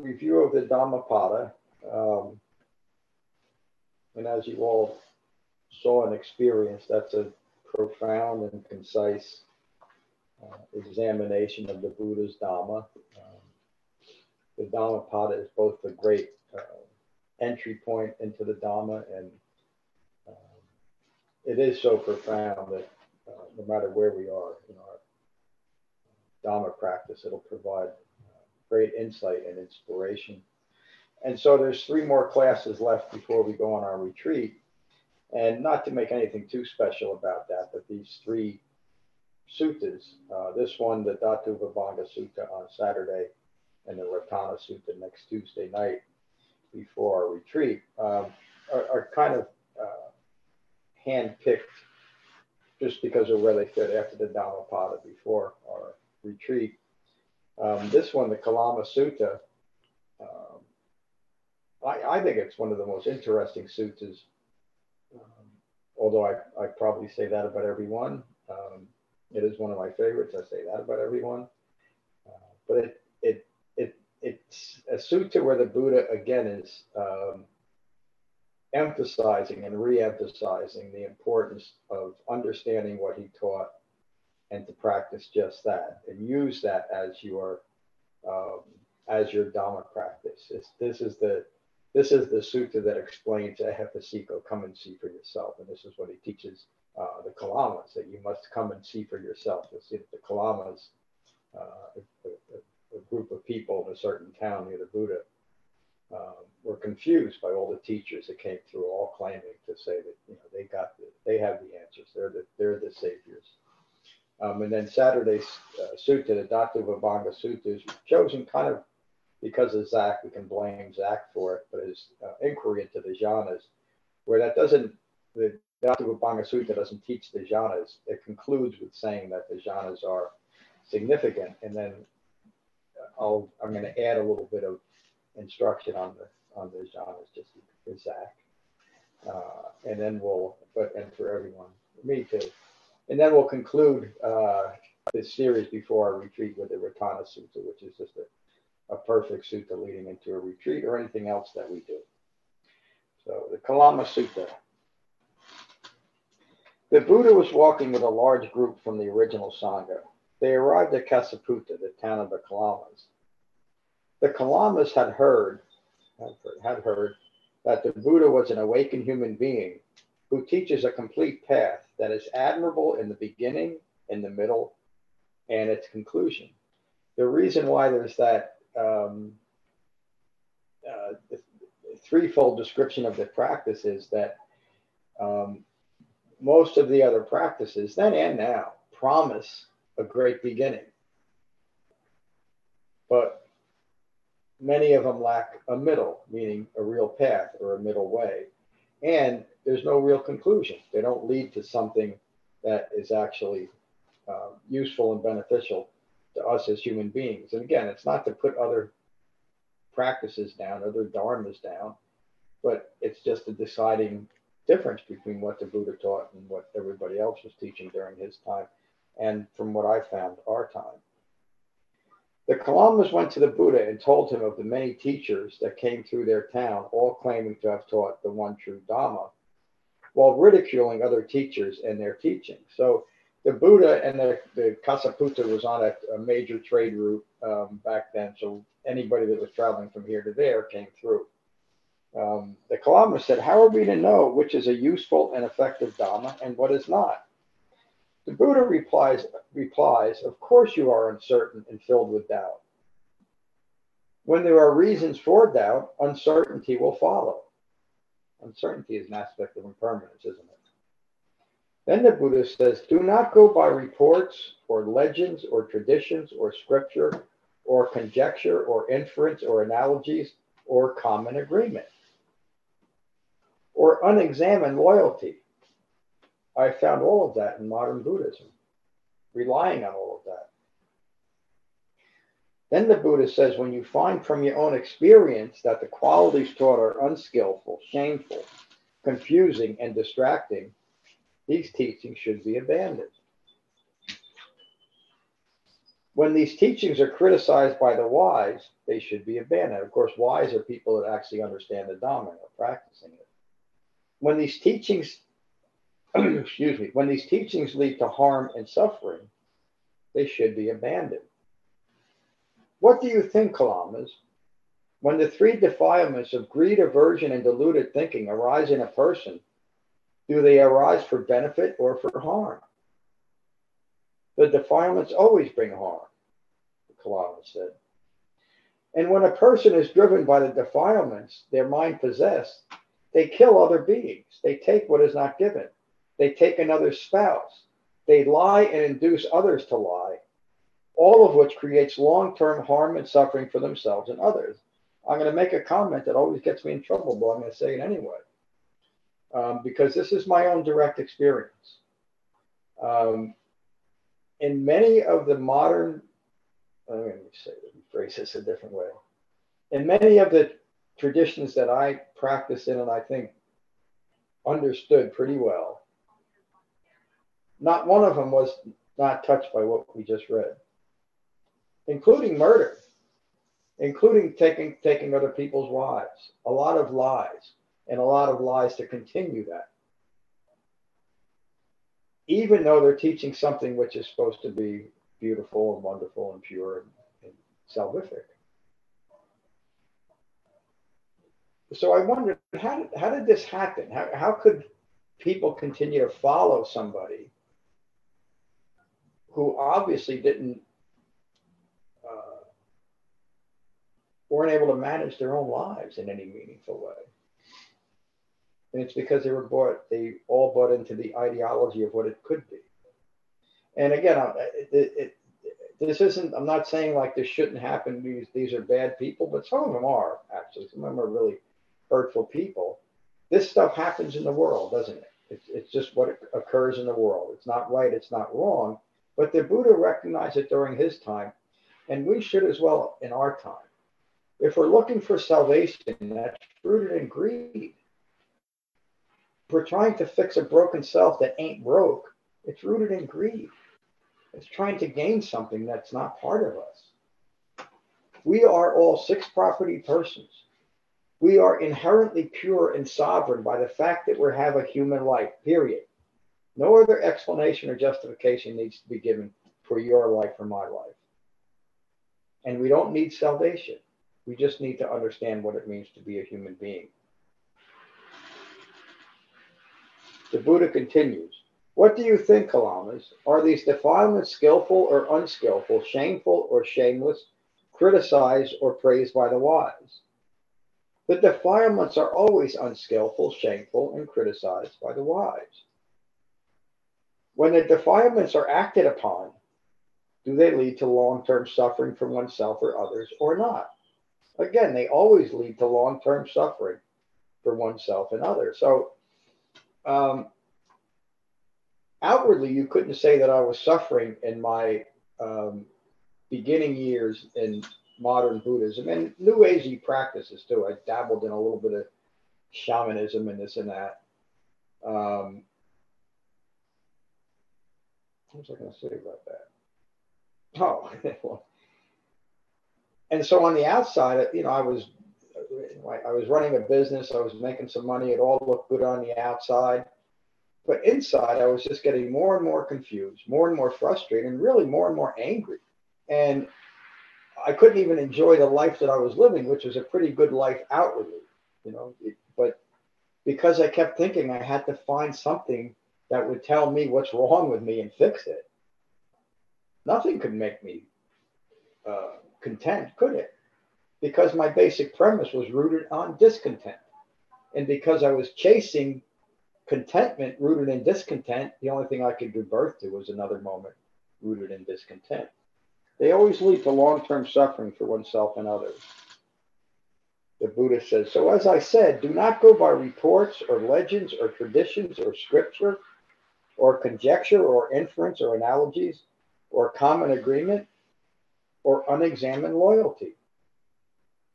review of the Dhammapada. Um, and as you all saw and experienced, that's a profound and concise uh, examination of the Buddha's Dhamma. Um, the Dhammapada is both a great uh, entry point into the Dhamma and um, it is so profound that uh, no matter where we are in our Dhamma practice, it'll provide great insight and inspiration. And so there's three more classes left before we go on our retreat. And not to make anything too special about that, but these three suttas, uh, this one, the Dhatu Vibhanga Sutta on Saturday, and the Ratana Sutta next Tuesday night before our retreat, um, are, are, kind of uh, hand-picked just because of where they fit after the Dhammapada before our retreat. Um, this one, the Kalama Sutta, um, I, I, think it's one of the most interesting suttas. Um, although I, I probably say that about everyone. Um, it is one of my favorites. I say that about everyone. Uh, but it, it, it, it's a sutta where the Buddha, again, is um, emphasizing and re-emphasizing the importance of understanding what he taught and to practice just that and use that as your um, as your dhamma practice. It's, this is the this is the sutta that explains ehipassiko, come and see for yourself. And this is what he teaches uh, the Kalamas, that you must come and see for yourself. You'll see that the Kalamas, uh, a, a, a, group of people in a certain town near the Buddha, um, were confused by all the teachers that came through, all claiming to say that you know they got the, they have the answers. They're the they're the saviors. Um, and then Saturday's uh, sutta, the Dhatu Vibhanga Sutta, is chosen kind of because of Zach. We can blame Zach for it, but his uh, inquiry into the jhanas, where that doesn't, the Dhatu Vibhanga Sutta doesn't teach the jhanas. It concludes with saying that the jhanas are significant. And then I'll, I'm going to add a little bit of instruction on the on the jhanas just for Zach. Uh, and then we'll, but and for everyone, me too. And then we'll conclude uh, this series before our retreat with the Ratana Sutta, which is just a, a perfect sutta leading into a retreat or anything else that we do. So the Kalama Sutta. The Buddha was walking with a large group from the original Sangha. They arrived at Kesaputta, the town of the Kalamas. The Kalamas had heard, had heard, had heard that the Buddha was an awakened human being who teaches a complete path that is admirable in the beginning, in the middle, and its conclusion. The reason why there's that um, uh, threefold description of the practice is that um, most of the other practices, then and now, promise a great beginning. But many of them lack a middle, meaning a real path or a middle way. And there's no real conclusion. They don't lead to something that is actually uh, useful and beneficial to us as human beings. And again, it's not to put other practices down, other dharmas down, but it's just a deciding difference between what the Buddha taught and what everybody else was teaching during his time, and from what I found, our time. The Kalamas went to the Buddha and told him of the many teachers that came through their town, all claiming to have taught the one true Dhamma, while ridiculing other teachers and their teaching. So the Buddha and the, the Kesaputta was on a, a major trade route um, back then. So anybody that was traveling from here to there came through. Um, the Kalama said, How are we to know which is a useful and effective Dhamma and what is not? The Buddha replies, replies, Of course you are uncertain and filled with doubt. When there are reasons for doubt, uncertainty will follow. Uncertainty is an aspect of impermanence, isn't it? Then the Buddha says, Do not go by reports or legends or traditions or scripture or conjecture or inference or analogies or common agreement, or unexamined loyalty. I found all of that in modern Buddhism, relying on all of that. Then the Buddha says when you find from your own experience that the qualities taught are unskillful, shameful, confusing, and distracting, these teachings should be abandoned. When these teachings are criticized by the wise, they should be abandoned. Of course, wise are people that actually understand the Dhamma and are practicing it. When these teachings, excuse me, when these teachings lead to harm and suffering, they should be abandoned. What do you think, Kalamas? When the three defilements of greed, aversion, and deluded thinking arise in a person, do they arise for benefit or for harm? The defilements always bring harm, Kalama said. And when a person is driven by the defilements, their mind possessed, they kill other beings. They take what is not given. They take another spouse. They lie and induce others to lie all of which creates long term harm and suffering for themselves and others. I'm going to make a comment that always gets me in trouble, but I'm going to say it anyway, um, because this is my own direct experience. Um, in many of the modern, let me say, phrase this a different way. In many of the traditions that I practice in and I think understood pretty well, not one of them was not touched by what we just read including murder, including taking taking other people's wives. A lot of lies, and a lot of lies to continue that. Even though they're teaching something which is supposed to be beautiful and wonderful and pure and, and salvific. So I wondered how did, how did this happen? How, how could people continue to follow somebody who obviously didn't uh, weren't able to manage their own lives in any meaningful way. And it's because they were bought, they all bought into the ideology of what it could be. And again, it, it, this isn't, I'm not saying like this shouldn't happen. These, these are bad people, but some of them are actually. Some of them are really hurtful people. This stuff happens in the world, doesn't it? It's, it's just what occurs in the world. It's not right, it's not wrong. But the Buddha recognized it during his time, and we should as well in our time. If we're looking for salvation, that's rooted in greed. We're trying to fix a broken self that ain't broke, it's rooted in greed. It's trying to gain something that's not part of us. We are all six property persons. We are inherently pure and sovereign by the fact that we have a human life, period. No other explanation or justification needs to be given for your life or my life. And we don't need salvation. We just need to understand what it means to be a human being. The Buddha continues What do you think, Kalamas? Are these defilements skillful or unskillful, shameful or shameless, criticized or praised by the wise? The defilements are always unskillful, shameful, and criticized by the wise. When the defilements are acted upon, do they lead to long term suffering from oneself or others or not? again, they always lead to long term suffering for oneself and others. So, um, outwardly, you couldn't say that I was suffering in my um, beginning years in modern Buddhism and New Agey practices too. I dabbled in a little bit of shamanism and this and that. Um, what was I going to say about that? Oh, well, and so on the outside, uh, you know, I was I was running a business. I was making some money. It all looked good on the outside, but inside, I was just getting more and more confused, more and more frustrated, and really more and more angry. And I couldn't even enjoy the life that I was living, which was a pretty good life outwardly, you know. It, but because I kept thinking I had to find something that would tell me what's wrong with me and fix it, nothing could make me uh, content, could it? Because my basic premise was rooted on discontent. And because I was chasing contentment rooted in discontent, the only thing I could give birth to was another moment rooted in discontent. They always lead to long term suffering for oneself and others. The Buddha says, So as I said, do not go by reports or legends or traditions or scripture or conjecture or inference or analogies or common agreement or unexamined loyalty.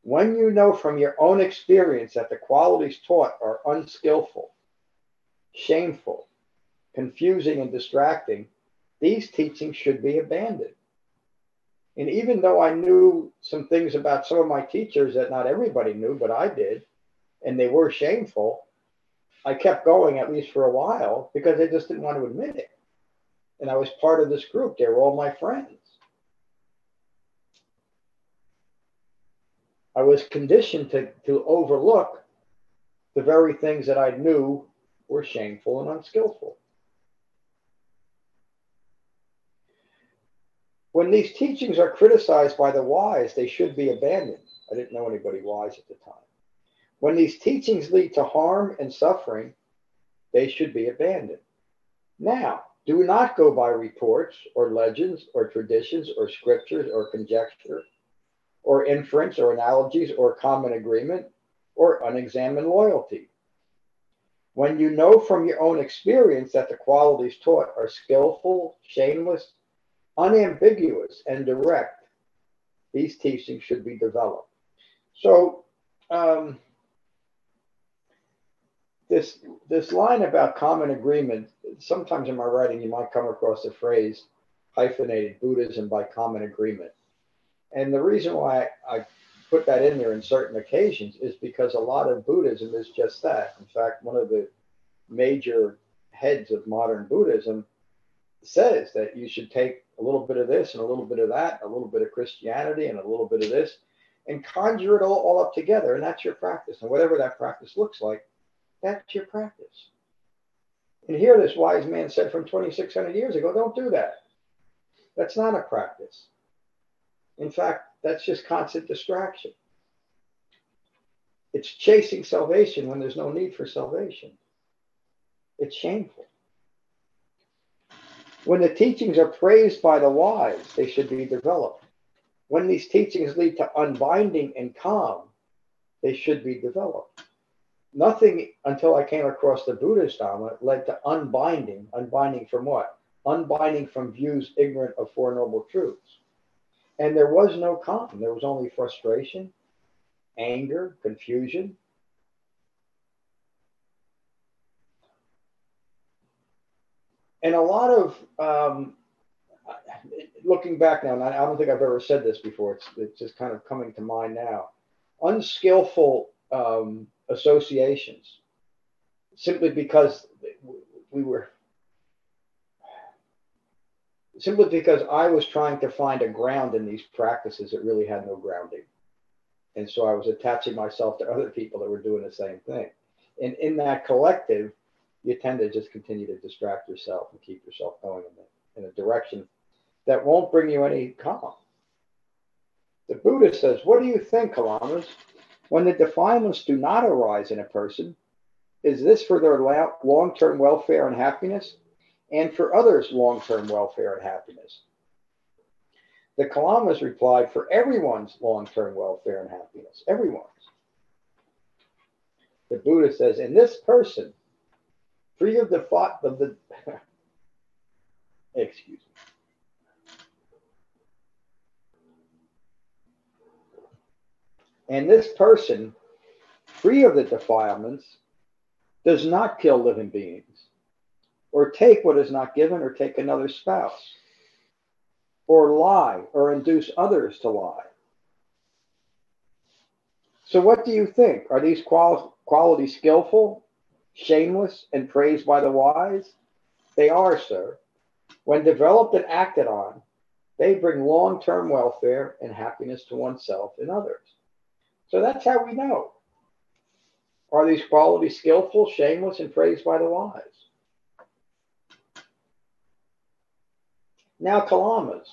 When you know from your own experience that the qualities taught are unskillful, shameful, confusing, and distracting, these teachings should be abandoned. And even though I knew some things about some of my teachers that not everybody knew, but I did, and they were shameful, I kept going at least for a while because I just didn't want to admit it. And I was part of this group. They were all my friends. I was conditioned to, to overlook the very things that I knew were shameful and unskillful. When these teachings are criticized by the wise, they should be abandoned. I didn't know anybody wise at the time. When these teachings lead to harm and suffering, they should be abandoned. Now, do not go by reports or legends or traditions or scriptures or conjecture or inference or analogies or common agreement or unexamined loyalty. When you know from your own experience that the qualities taught are skillful, shameless, unambiguous, and direct, these teachings should be developed. So, um, this this line about common agreement. Sometimes in my writing, you might come across the phrase hyphenated Buddhism by common agreement. And the reason why I put that in there in certain occasions is because a lot of Buddhism is just that. In fact, one of the major heads of modern Buddhism says that you should take a little bit of this and a little bit of that, a little bit of Christianity and a little bit of this, and conjure it all, all up together. And that's your practice. And whatever that practice looks like, that's your practice. And here, this wise man said from 2,600 years ago, don't do that. That's not a practice. In fact, that's just constant distraction. It's chasing salvation when there's no need for salvation. It's shameful. When the teachings are praised by the wise, they should be developed. When these teachings lead to unbinding and calm, they should be developed. Nothing until I came across the Buddhist Dharma led to unbinding. Unbinding from what? Unbinding from views ignorant of Four Noble Truths. And there was no calm. There was only frustration, anger, confusion. And a lot of, um, looking back now, and I don't think I've ever said this before, it's, it's just kind of coming to mind now. Unskillful um, associations simply because we were simply because I was trying to find a ground in these practices that really had no grounding. And so I was attaching myself to other people that were doing the same thing. And in that collective, you tend to just continue to distract yourself and keep yourself going in, the, in a direction that won't bring you any calm. The Buddha says, What do you think, Kalamas? When the defilements do not arise in a person, is this for their long term welfare and happiness? and for others' long term welfare and happiness. The Kalamas replied, for everyone's long term welfare and happiness, everyone's. The Buddha says, in this person, free of the thought of the, excuse me. And this person, free of the defilements, does not kill living beings or take what is not given, or take another spouse, or lie, or induce others to lie. So, what do you think? Are these qual- qualities skillful, shameless, and praised by the wise? They are, sir. When developed and acted on, they bring long term welfare and happiness to oneself and others. So that's how we know. Are these qualities skillful, shameless, and praised by the wise? Now, Kalamas,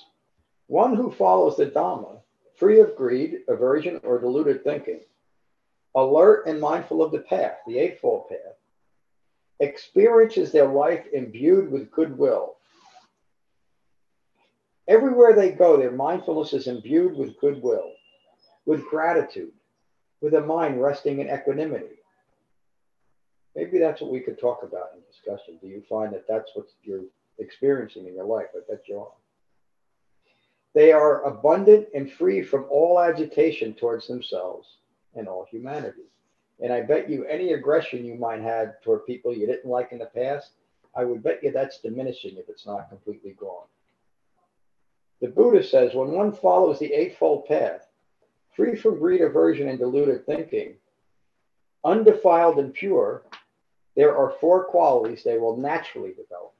one who follows the Dhamma, free of greed, aversion, or deluded thinking, alert and mindful of the path, the Eightfold Path, experiences their life imbued with goodwill. Everywhere they go, their mindfulness is imbued with goodwill, with gratitude, with a mind resting in equanimity. Maybe that's what we could talk about in discussion. Do you find that that's what you're experiencing in your life? I bet you are. They are abundant and free from all agitation towards themselves and all humanity. And I bet you any aggression you might have toward people you didn't like in the past, I would bet you that's diminishing if it's not completely gone. The Buddha says when one follows the Eightfold Path, free from greed, aversion, and deluded thinking, undefiled and pure, there are four qualities they will naturally develop.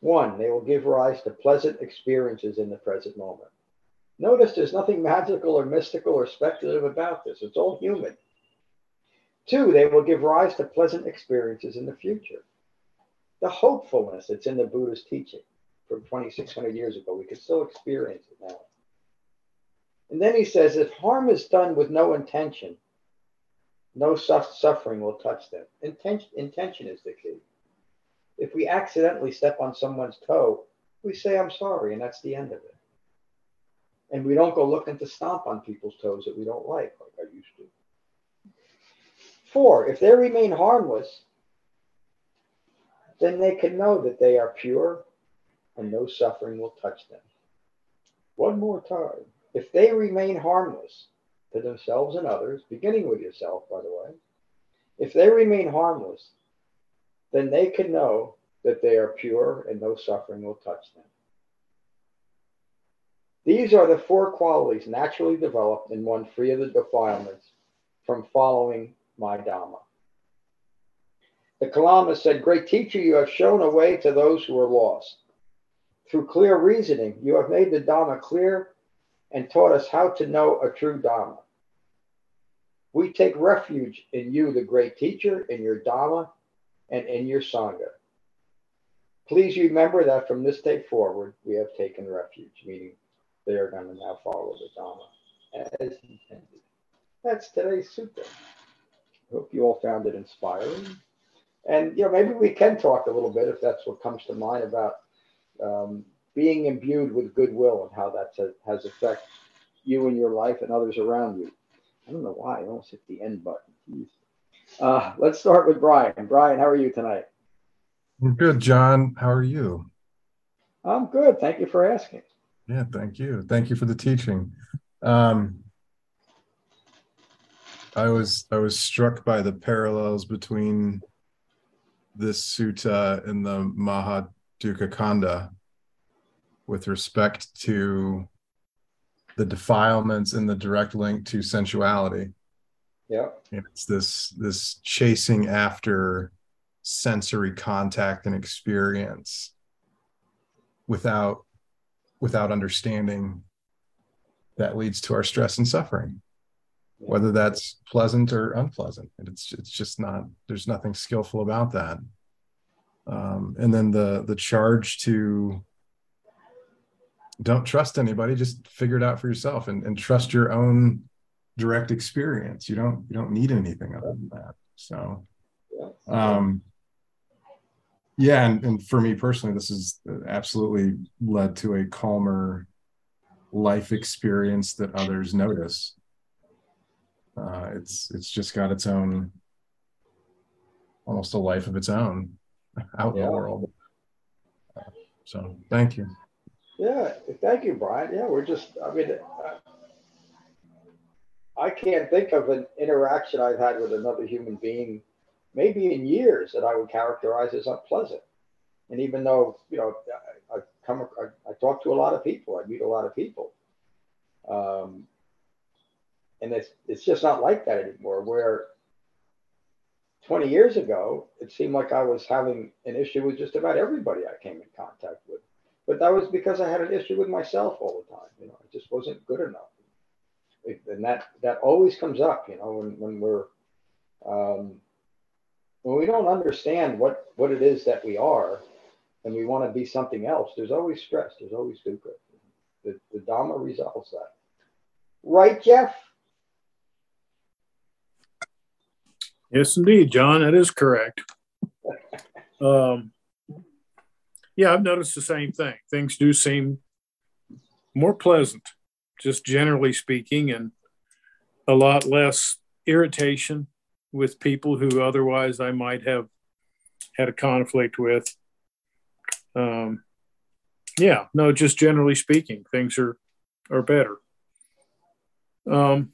One, they will give rise to pleasant experiences in the present moment. Notice there's nothing magical or mystical or speculative about this. It's all human. Two, they will give rise to pleasant experiences in the future. The hopefulness that's in the Buddha's teaching from 2,600 years ago, we can still experience it now. And then he says, if harm is done with no intention, no suffering will touch them. Intention, intention is the key. If we accidentally step on someone's toe, we say, I'm sorry, and that's the end of it. And we don't go looking to stomp on people's toes that we don't like, like I used to. Four, if they remain harmless, then they can know that they are pure and no suffering will touch them. One more time. If they remain harmless to themselves and others, beginning with yourself, by the way, if they remain harmless, then they can know that they are pure and no suffering will touch them. These are the four qualities naturally developed in one free of the defilements from following my Dhamma. The Kalama said, Great teacher, you have shown a way to those who are lost. Through clear reasoning, you have made the Dhamma clear and taught us how to know a true Dhamma. We take refuge in you, the great teacher, in your Dhamma, and in your Sangha. Please remember that from this day forward, we have taken refuge, meaning they are going to now follow the Dhamma as intended. That's today's sutta. Hope you all found it inspiring. And you know, maybe we can talk a little bit, if that's what comes to mind, about um, being imbued with goodwill and how that has affected you and your life and others around you. I don't know why I almost hit the end button. Uh, let's start with Brian. Brian, how are you tonight? I'm good, John. How are you? I'm good. Thank you for asking. Yeah, thank you. Thank you for the teaching. Um, I was I was struck by the parallels between this sutta and the Mahadukkha Khandha with respect to the defilements and the direct link to sensuality. Yeah. it's this this chasing after sensory contact and experience without without understanding that leads to our stress and suffering whether that's pleasant or unpleasant and it's it's just not there's nothing skillful about that um, and then the the charge to don't trust anybody just figure it out for yourself and, and trust your own direct experience. You don't you don't need anything other than that. So um yeah and, and for me personally this has absolutely led to a calmer life experience that others notice. Uh, it's it's just got its own almost a life of its own out yeah. in the world. So thank you yeah thank you brian yeah we're just i mean i can't think of an interaction i've had with another human being maybe in years that I would characterize as unpleasant. And even though, you know, I, I come, I, I, talk to a lot of people, I meet a lot of people. Um, and it's, it's just not like that anymore. Where 20 years ago, it seemed like I was having an issue with just about everybody I came in contact with. But that was because I had an issue with myself all the time. You know, I just wasn't good enough. And that, that always comes up, you know, when, when we're, um, when we don't understand what what it is that we are and we want to be something else there's always stress there's always dukkha the, the dhamma resolves that right jeff yes indeed john that is correct um, yeah i've noticed the same thing things do seem more pleasant just generally speaking and a lot less irritation with people who otherwise I might have had a conflict with. Um, yeah, no, just generally speaking, things are are better. Um,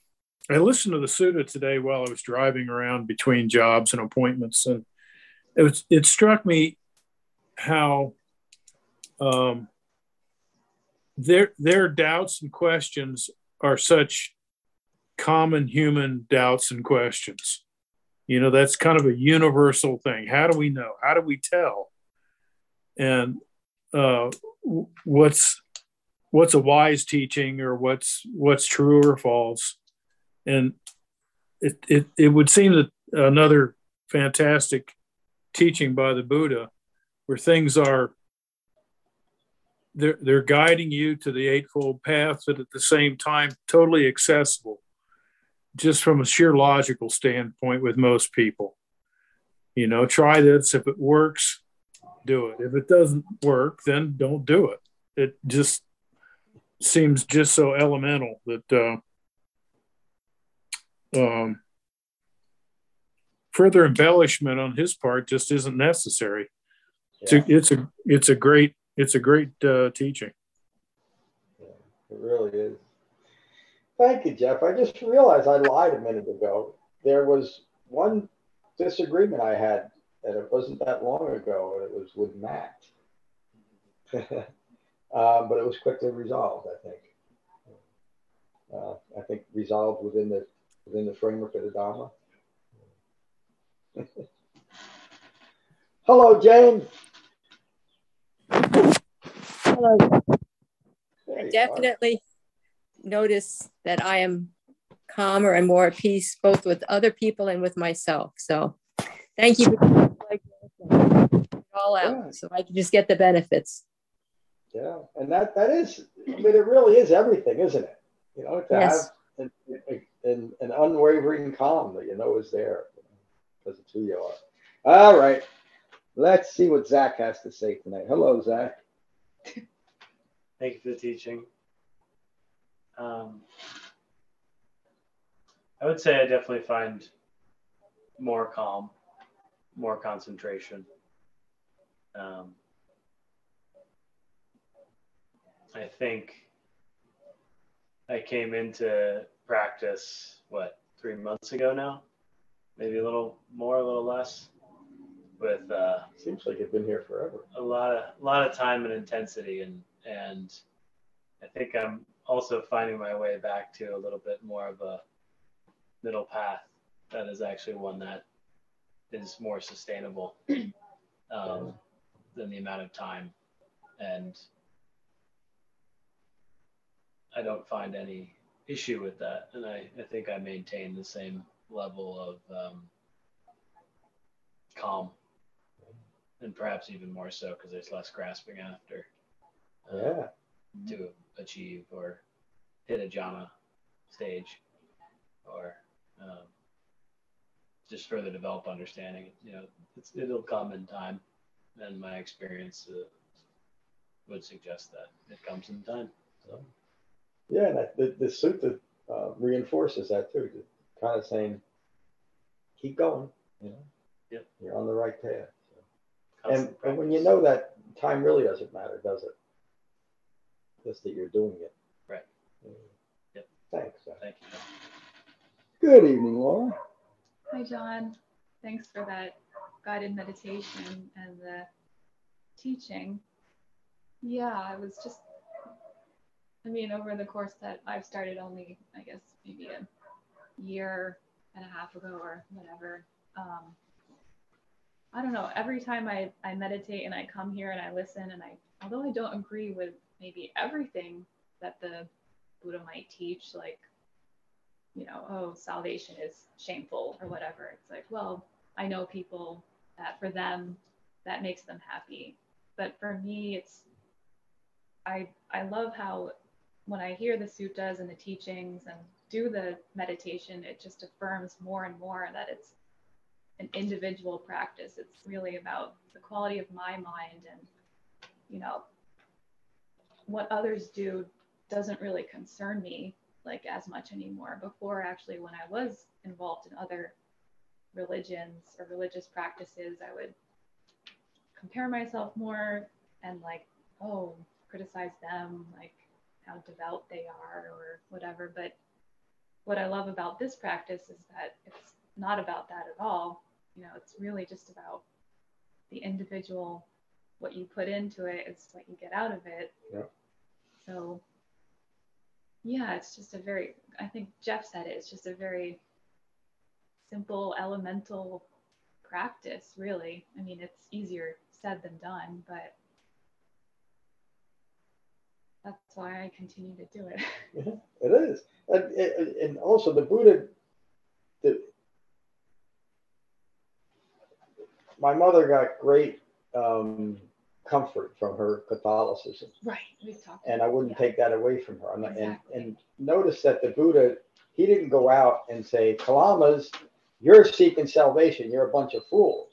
I listened to the Sutta today while I was driving around between jobs and appointments, and it was it struck me how um, their their doubts and questions are such common human doubts and questions. You know, that's kind of a universal thing. How do we know? How do we tell? And uh, what's what's a wise teaching or what's what's true or false? And it it, it would seem that another fantastic teaching by the Buddha, where things are they're, they're guiding you to the Eightfold Path, but at the same time, totally accessible, just from a sheer logical standpoint with most people. You know, try this. If it works, do it. If it doesn't work, then don't do it. It just seems just so elemental that uh, um, further embellishment on his part just isn't necessary. Yeah. It's, a, it's a it's a great it's a great uh, teaching. Yeah, it really is. Thank you, Jeff. I just realized I lied a minute ago. There was one disagreement I had, and it wasn't that long ago, and it was with Matt. um, but it was quickly resolved, I think. Uh, I think resolved within the within the framework of the Dharma. Hello, Jane. Um, Hello. I definitely notice that I am calmer and more at peace, both with other people and with myself. So thank you for all out yeah. so I can just get the benefits. Yeah, and that that is, I mean, it really is everything, isn't it? You know, to yes. have an, an, an unwavering calm that you know is there because it's who you are. All right, let's see what Zach has to say tonight. Hello, Zach. Thank you for the teaching. Um, I would say I definitely find more calm, more concentration. Um, I think I came into practice, what, three months ago now? Maybe a little more, a little less with uh, seems like you've been here forever. A lot of a lot of time and intensity, and and I think I'm also finding my way back to a little bit more of a middle path that is actually one that is more sustainable um, than the amount of time. And I don't find any issue with that. And I, I think I maintain the same level of um, calm and perhaps even more so because there's less grasping after. Uh, yeah. To achieve or hit a jhana stage, or um, just further develop understanding. You know, it'll come in time, and my experience uh, would suggest that it comes in time. So. Yeah, that, the the sutta uh, reinforces that too, kind of saying, keep going. You know, yep. you're on the right path. And, and when you know that, time really doesn't matter, does it? Just that you're doing it. Right. Mm. Yep. Thanks. Thank you. Good evening, Laura. Hi, John. Thanks for that guided meditation and the teaching. Yeah, I was just, I mean, over the course that I've started only, I guess, maybe a year and a half ago or whatever, um, I don't know, every time I, I meditate and I come here and I listen and I, although I don't agree with maybe everything that the Buddha might teach, like, you know, oh, salvation is shameful or whatever. It's like, well, I know people that for them that makes them happy. But for me, it's, I, I love how when I hear the suttas and the teachings and do the meditation, it just affirms more and more that it's an individual practice. It's really about the quality of my mind and, you know, what others do doesn't really concern me. like as much anymore. Before, actually, when I was involved in other religions or religious practices, I would compare myself more and like, oh, criticize them, like how devout they are or whatever. But what I love about this practice is that it's not about that at all. You know, it's really just about the individual, what you put into it is what you get out of it. Yeah. So, yeah, it's just a very, I think Jeff said it, it's just a very simple, elemental practice, really. I mean, it's easier said than done, but that's why I continue to do it. Mm-hmm. It is, and, and and also the Buddha. The, my mother got great um, comfort from her Catholicism, right. We've talked. and I wouldn't yeah. take that away from her. And, and Exactly. and notice that the Buddha, he didn't go out and say, "Kalamas, you're seeking salvation. You're a bunch of fools."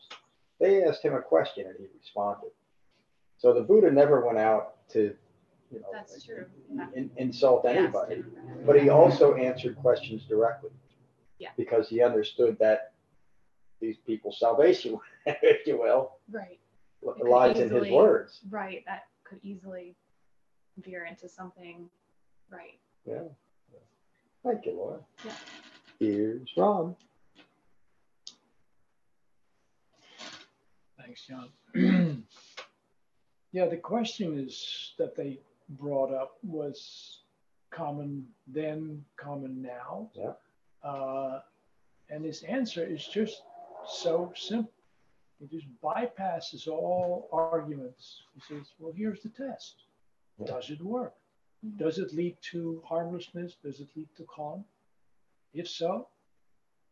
They asked him a question, and he responded. So the Buddha never went out to, you know, That's true. in, insult anybody. him for that. But he also answered questions directly. Yeah. Because he understood that these people's salvation, if you will, Right. li- could lies in his words. Right. That could easily veer into something. Right. Yeah. Thank you, Laura. Yeah. Here's Ron. Thanks, John. yeah, the question is that they brought up was common then, common now. Yeah. Uh, and his answer is just so simple. It just bypasses all arguments. He says, well, here's the test. Does it work? Does it lead to harmlessness? Does it lead to calm? If so,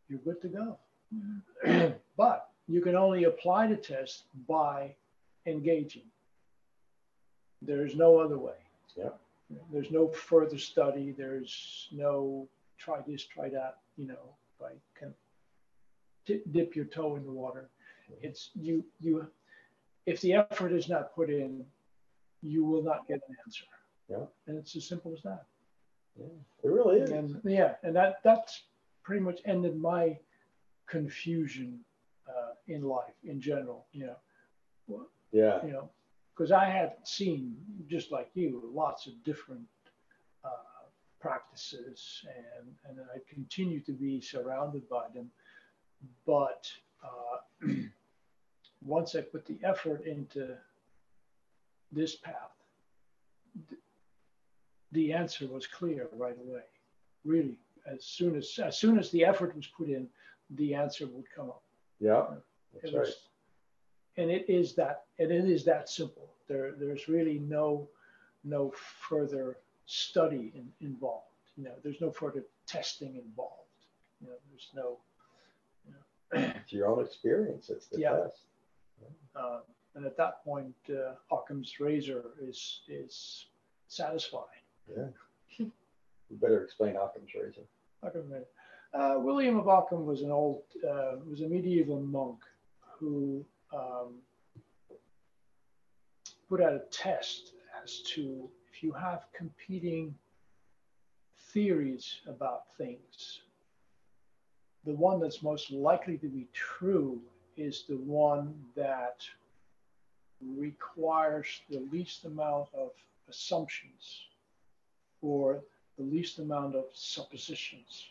you're good to go. Mhm. but you can only apply the test by engaging. There's no other way. Yeah. There's no further study. There's no try this, try that, you know, like kind of di- dip your toe in the water. It's you, you, if the effort is not put in, you will not get an answer. Yeah. And it's as simple as that. Yeah, it really is. And yeah, and that that's pretty much ended my confusion uh, in life in general. You know, Yeah. you know, because I had seen just like you lots of different uh, practices, and and I continue to be surrounded by them. But uh, once I put the effort into this path, th- the answer was clear right away. Really, as soon as as soon as the effort was put in, the answer would come up. Yeah. That's right. and it is that, and it is that simple. There, there's really no, no further study in, involved. You know, there's no further testing involved. You know, there's no, It's your own experience. It's the Yeah. test. uh, and at that point, uh, Occam's razor is is satisfied. Yeah. you better explain Occam's razor. Occam, uh, William of Ockham was an old, uh, was a medieval monk who um, put out a test as to if you have competing theories about things, the one that's most likely to be true is the one that requires the least amount of assumptions or the least amount of suppositions.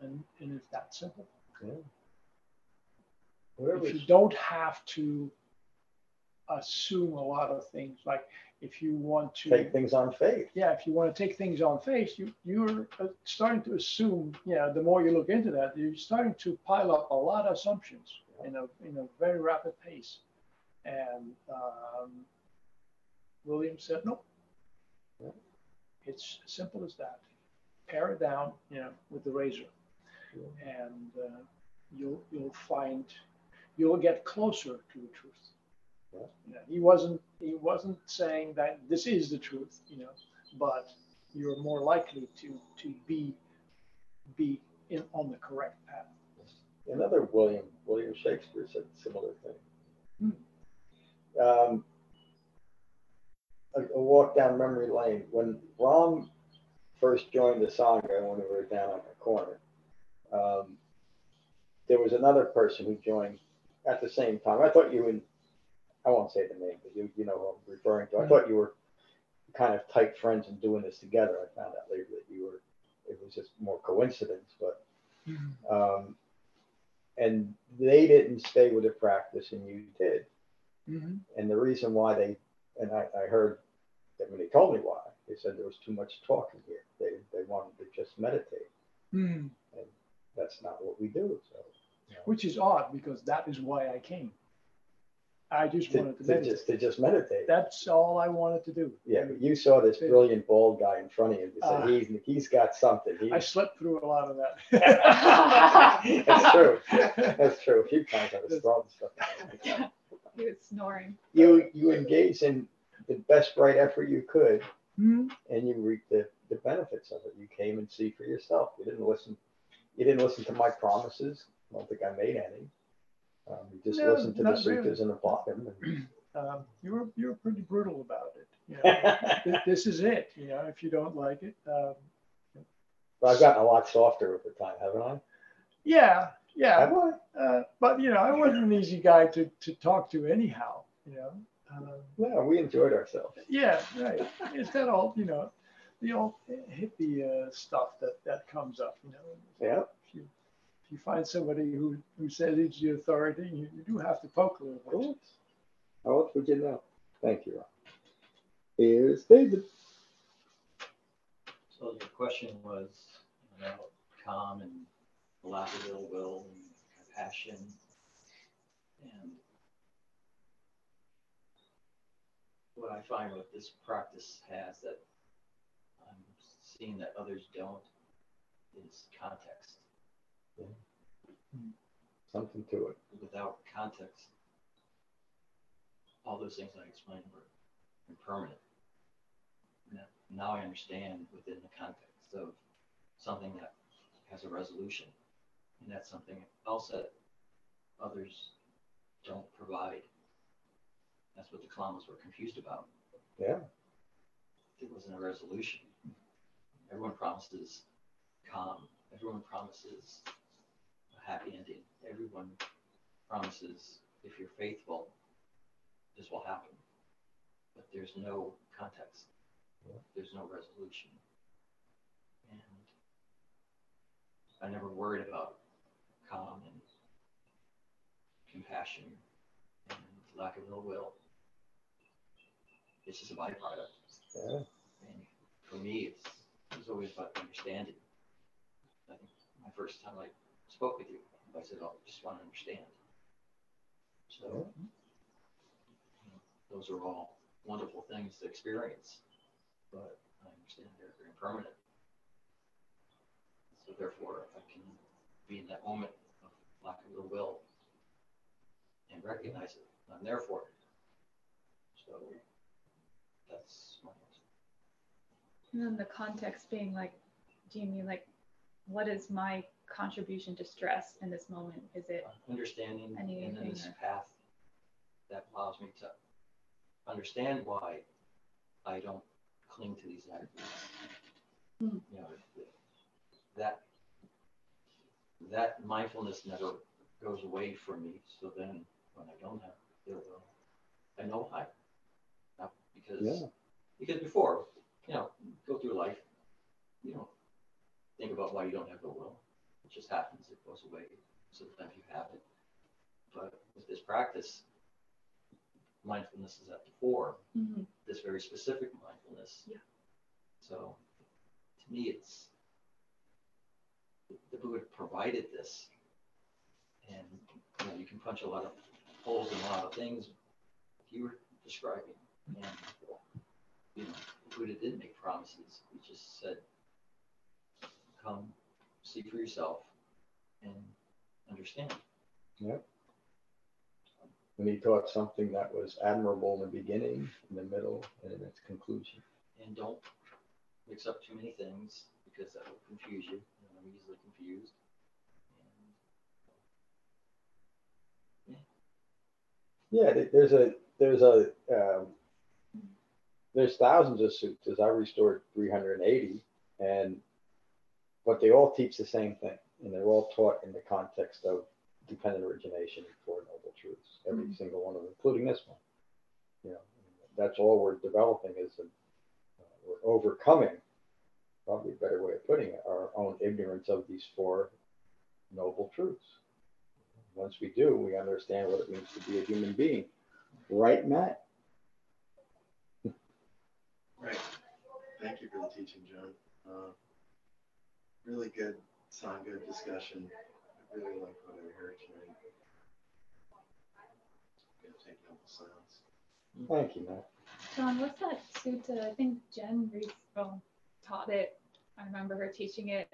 And, and it's that simple. Whatever. If you don't have to assume a lot of things, like if you want to Take things on faith. yeah, if you want to take things on faith, you you're uh, starting to assume. Yeah, the more you look into that, you're starting to pile up a lot of assumptions in a in a very rapid pace. And um, William said, no. Yeah. It's as simple as that. Pare it down, you know, with the razor, and uh, you'll you'll find you'll get closer to the truth. Yeah. He wasn't he wasn't saying that this is the truth, you know, but you're more likely to to be be in on the correct path. Another William William Shakespeare said similar thing. Hmm. Um, a, a walk down memory lane when Ron first joined the Sangha when we were down on the corner, um, there was another person who joined at the same time. I thought you and I won't say the name, but you you know who I'm referring to. I thought you were kind of tight friends and doing this together. I found out later that you were. It was just more coincidence, but um, and they didn't stay with the practice, and you did. Mm-hmm. And the reason why they, and I, I heard that when they told me why, they said there was too much talking here. They, they wanted to just meditate. Mm. That's not what we do. So, you know, Which is odd because that is why I came. I just to, wanted to to meditate. just to just meditate. That's all I wanted to do. yeah, but you saw this brilliant bald guy in front of you. You said Uh, he's he's got something. He, I slept through a lot of that. That's true. That's true. A few times I was throwing stuff. He was snoring. You you engaged in the best right effort you could, Hmm? and you reaped the, the benefits of it. You came and see for yourself. You didn't listen. You didn't listen to my promises. I don't think I made any. Um, you just No, listened to the not really. suttas and applied them. and- Um, you were you were pretty brutal about it. You know, Th- this is it. You know, if you don't like it, um, But I've gotten a lot softer over time, haven't I? yeah, yeah. Have I? Uh, but you know, I wasn't an easy guy to to talk to anyhow. You know. Um, No, we enjoyed ourselves. Yeah, right. It's that old, you know, the old hippie uh, stuff that that comes up. You know, Yeah. If you find somebody who who says it's the authority, you, you do have to poke a little bit. Cool. How else would you know? Thank you, Ron. Here's David. So your question was about calm and lack of ill will and compassion. And what I find what this practice has that I'm seeing that others don't is context. Something to it. Without context, all those things I explained were impermanent. Now, now I understand within the context of something that has a resolution. And that's something else that others don't provide. That's what the clowns were confused about. Yeah. It wasn't a resolution. Everyone promises calm. Everyone promises happy ending. Everyone promises if you're faithful, this will happen. But there's no context. There's no resolution. And I never worried about calm and compassion and lack of ill will. It's just a byproduct. Yeah. And for me, it's, it's always about understanding. I think my first time I spoke with you, I said, oh, I just want to understand. So those are all wonderful things to experience, but I understand they're, they're impermanent. So therefore, if I can be in that moment of lack of ill will and recognize it, I'm there for it. So that's my answer. And then the context being like, do you mean like, what is my contribution to stress in this moment? Is it understanding and then Anything this or- path that allows me to understand why I don't cling to these attitudes. Hmm. You know, if- if that that mindfulness never goes away from me. So then when I don't have ill will, I know why. not because Yeah. because before, you know, go through life, you don't think about why you don't have ill will. It just happens, it goes away. Sometimes you have it. But with this practice, mindfulness is at the fore, Mhm. this very specific mindfulness. Yeah. So to me, it's the Buddha provided this. And you know, you can punch a lot of holes in a lot of things you were describing. And you know, the Buddha didn't make promises. He just said, come see for yourself and understand. Yeah. And he taught something that was admirable in the beginning, in the middle, and in its conclusion. And don't mix up too many things because that will confuse you. you know, I'm easily confused. And Yeah, th- there's a there's a um, there's thousands of suttas. I restored 380, And but they all teach the same thing, and they're all taught in the context of dependent origination and Four Noble Truths. Every Mhm. single one of them, including this one. You know, that's all we're developing is a, uh, we're overcoming. Probably a better way of putting it, our own ignorance of these four noble truths. Once we do, we understand what it means to be a human being. Right, Matt? Right. Thank you for the teaching, John. Uh, really good, sound good discussion. I really like what I heard tonight. Gonna take note of sounds. Thank you, Matt. John, what's that sutta? I think Jen Reese well, taught it. I remember her teaching it.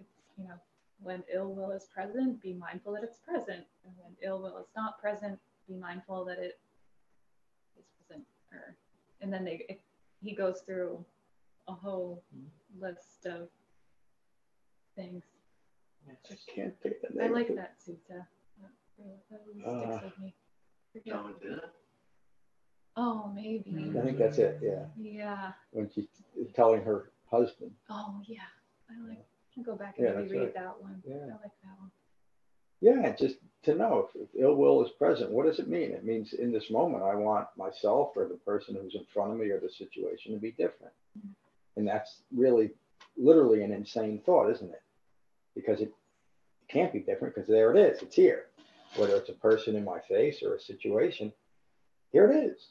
It's, you know, when ill will is present, be mindful that it's present. And when ill will is not present, be mindful that it is present. Or, and then they, it, he goes through a whole mm-hmm. list of things. I can't think of the I name. like of it. that sutta. That really, that really Uh, sticks with me. Forget- John did it? Oh, maybe. I think that's it, yeah. Yeah. When she's telling her husband. Oh, yeah. I like, I'll go back and Yeah, maybe that's read right. that one. Yeah. I like that one. Yeah, just to know if, if ill will is present, what does it mean? It means in this moment, I want myself or the person who's in front of me or the situation to be different. And that's really, literally an insane thought, isn't it? Because it can't be different because there it is, it's here. Whether it's a person in my face or a situation, here it is.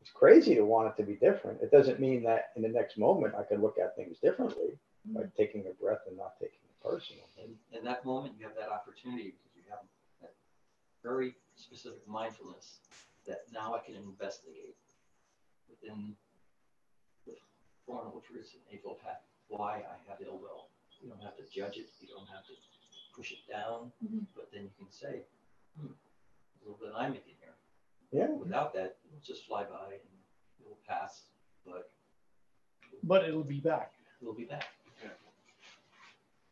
It's crazy to want it to be different. It doesn't mean that in the next moment I could look at things differently by mm-hmm. taking a breath and not taking it personal. And in that moment, you have that opportunity because you have that very specific mindfulness that now I can investigate within the Four Noble Truths and Eightfold Path why I have ill will. You don't have to judge it. You don't have to push it down. Mhm. But then you can say, hmm, a little bit I'm making here. Yeah. Without that, it'll just fly by and it'll pass, but But it'll be back. it'll be back. Yeah,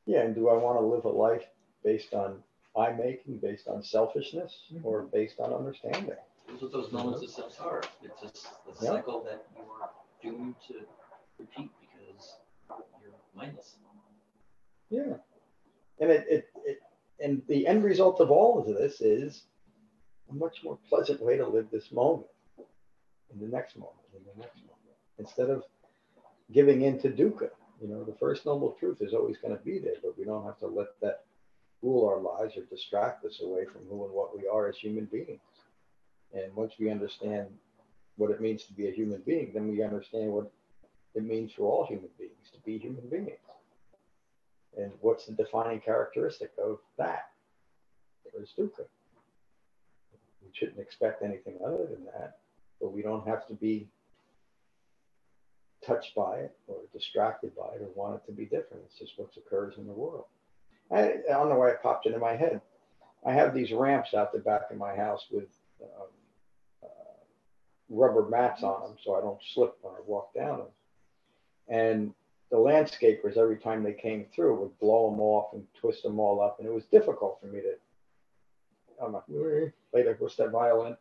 yeah. and do I want to live a life based on I making, based on selfishness, or based on understanding? Those are those moments of samsara. It's just a Yeah. cycle that you are doomed to repeat because you're mindless. Yeah. And it, it, it and the end result of all of this is a much more pleasant way to live this moment in the next moment, in the next moment. Instead of giving in to dukkha. You know, the first noble truth is always going to be there, but we don't have to let that rule our lives or distract us away from who and what we are as human beings. And once we understand what it means to be a human being, then we understand what it means for all human beings to be human beings. And what's the defining characteristic of that? There's dukkha. We shouldn't expect anything other than that, but we don't have to be touched by it or distracted by it or want it to be different. It's just what occurs in the world. I, I don't know why it popped into my head. I have these ramps out the back of my house with um, uh, rubber mats on them so I don't slip when I walk down them. And the landscapers, every time they came through, would blow them off and twist them all up. And it was difficult for me to, I'm like, later, what's that violin?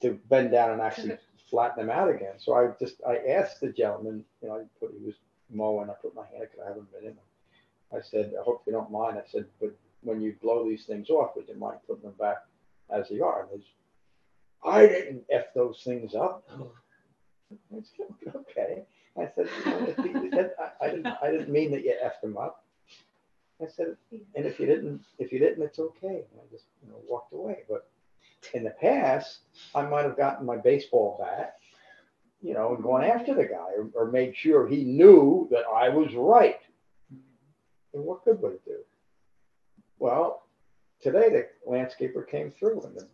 To bend down and actually flatten them out again. So I just, I asked the gentleman, you know, I put, he was mowing, I put my hand, could I have a minute? I said, I hope you don't mind. I said, but when you blow these things off, would you mind putting them back as they are? And I didn't F those things up. I said, okay. I said, you know, if I, I didn't, I didn't mean that you effed him up. I said, and if you didn't, if you didn't, it's okay. And I just, you know, walked away. But in the past, I might have gotten my baseball bat, you know, and gone after the guy or, or made sure he knew that I was right. And what good would it do? Well, today the landscaper came through and the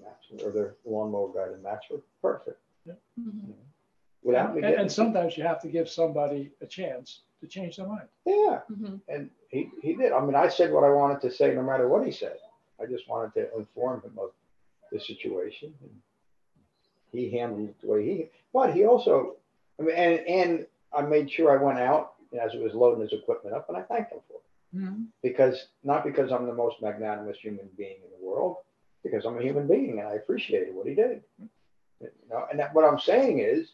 mats or the lawnmower guy, the match were perfect. Mhm. Without me And, getting and sometimes you have to give somebody a chance to change their mind. Yeah, Mhm. and he, he did. I mean, I said what I wanted to say no matter what he said. I just wanted to inform him of the situation. And he handled it the way he, but he also, I mean, and, and I made sure I went out as it was loading his equipment up and I thanked him for it. Because, not because I'm the most magnanimous human being in the world, because I'm a human being and I appreciated what he did. You know, and that, what I'm saying is,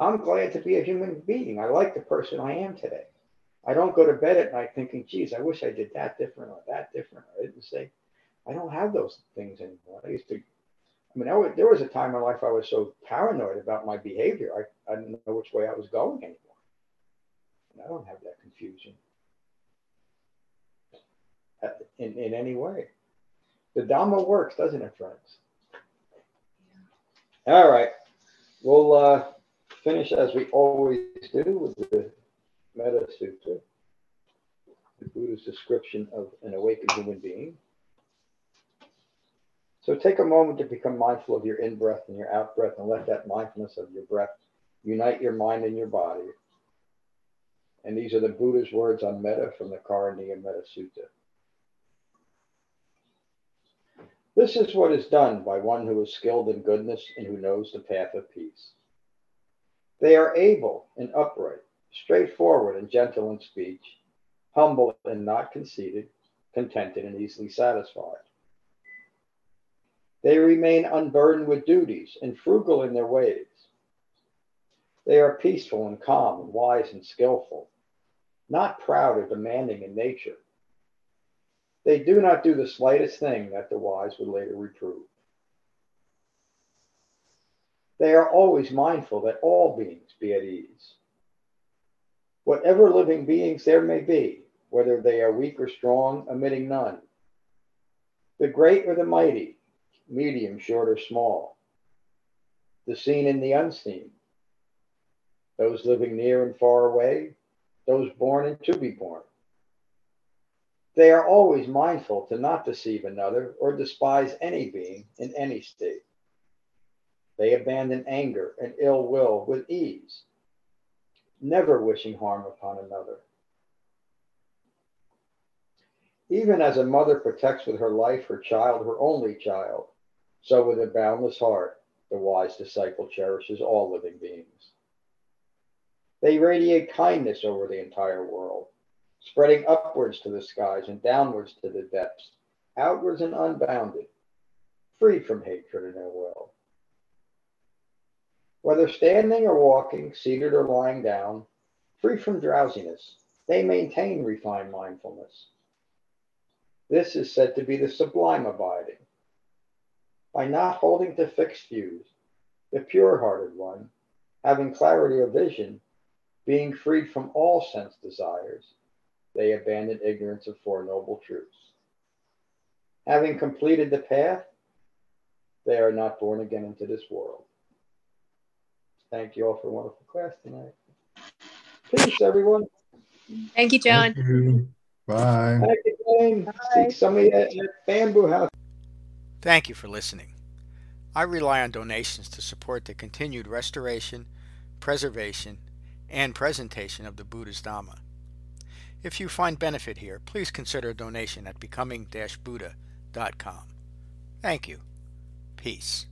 I'm glad to be a human being. I like the person I am today. I don't go to bed at night thinking, geez, I wish I did that different or that different. I didn't say, I don't have those things anymore. I used to, I mean, was, there was a time in my life I was so paranoid about my behavior. I, I didn't know which way I was going anymore. And I don't have that confusion in, in any way. The Dhamma works, doesn't it, friends? All right. We'll uh, finish as we always do with the Metta Sutta, the Buddha's description of an awakened human being. So take a moment to become mindful of your in breath and your out breath and let that mindfulness of your breath unite your mind and your body. And these are the Buddha's words on metta from the Karaniya Metta Sutta. This is what is done by one who is skilled in goodness and who knows the path of peace. They are able and upright, straightforward and gentle in speech, humble and not conceited, contented and easily satisfied. They remain unburdened with duties and frugal in their ways. They are peaceful and calm and wise and skillful, not proud or demanding in nature they do not do the slightest thing that the wise would later reprove. They are always mindful that all beings be at ease. Whatever living beings there may be, whether they are weak or strong, omitting none. The great or the mighty, medium, short, or small. The seen and the unseen. Those living near and far away, those born and to be born they are always mindful to not deceive another or despise any being in any state. They abandon anger and ill will with ease, never wishing harm upon another. Even as a mother protects with her life her child, her only child, so with a boundless heart, the wise disciple cherishes all living beings. They radiate kindness over the entire world spreading upwards to the skies and downwards to the depths, outwards and unbounded, free from hatred and ill will. Whether standing or walking, seated or lying down, free from drowsiness, they maintain refined mindfulness. This is said to be the sublime abiding. By not holding to fixed views, the pure hearted one, having clarity of vision, being freed from all sense desires, they abandon ignorance of Four Noble Truths. Having completed the path, they are not born again into this world. Thank you all for a wonderful class tonight. Peace, everyone. Thank you, John. Thank you. Bye. Thank you, Jane. See somebody at, at Bamboo House. Thank you for listening. I rely on donations to support the continued restoration, preservation, and presentation of the Buddha's Dhamma. If you find benefit here, please consider a donation at becoming-buddha.com. Thank you. Peace.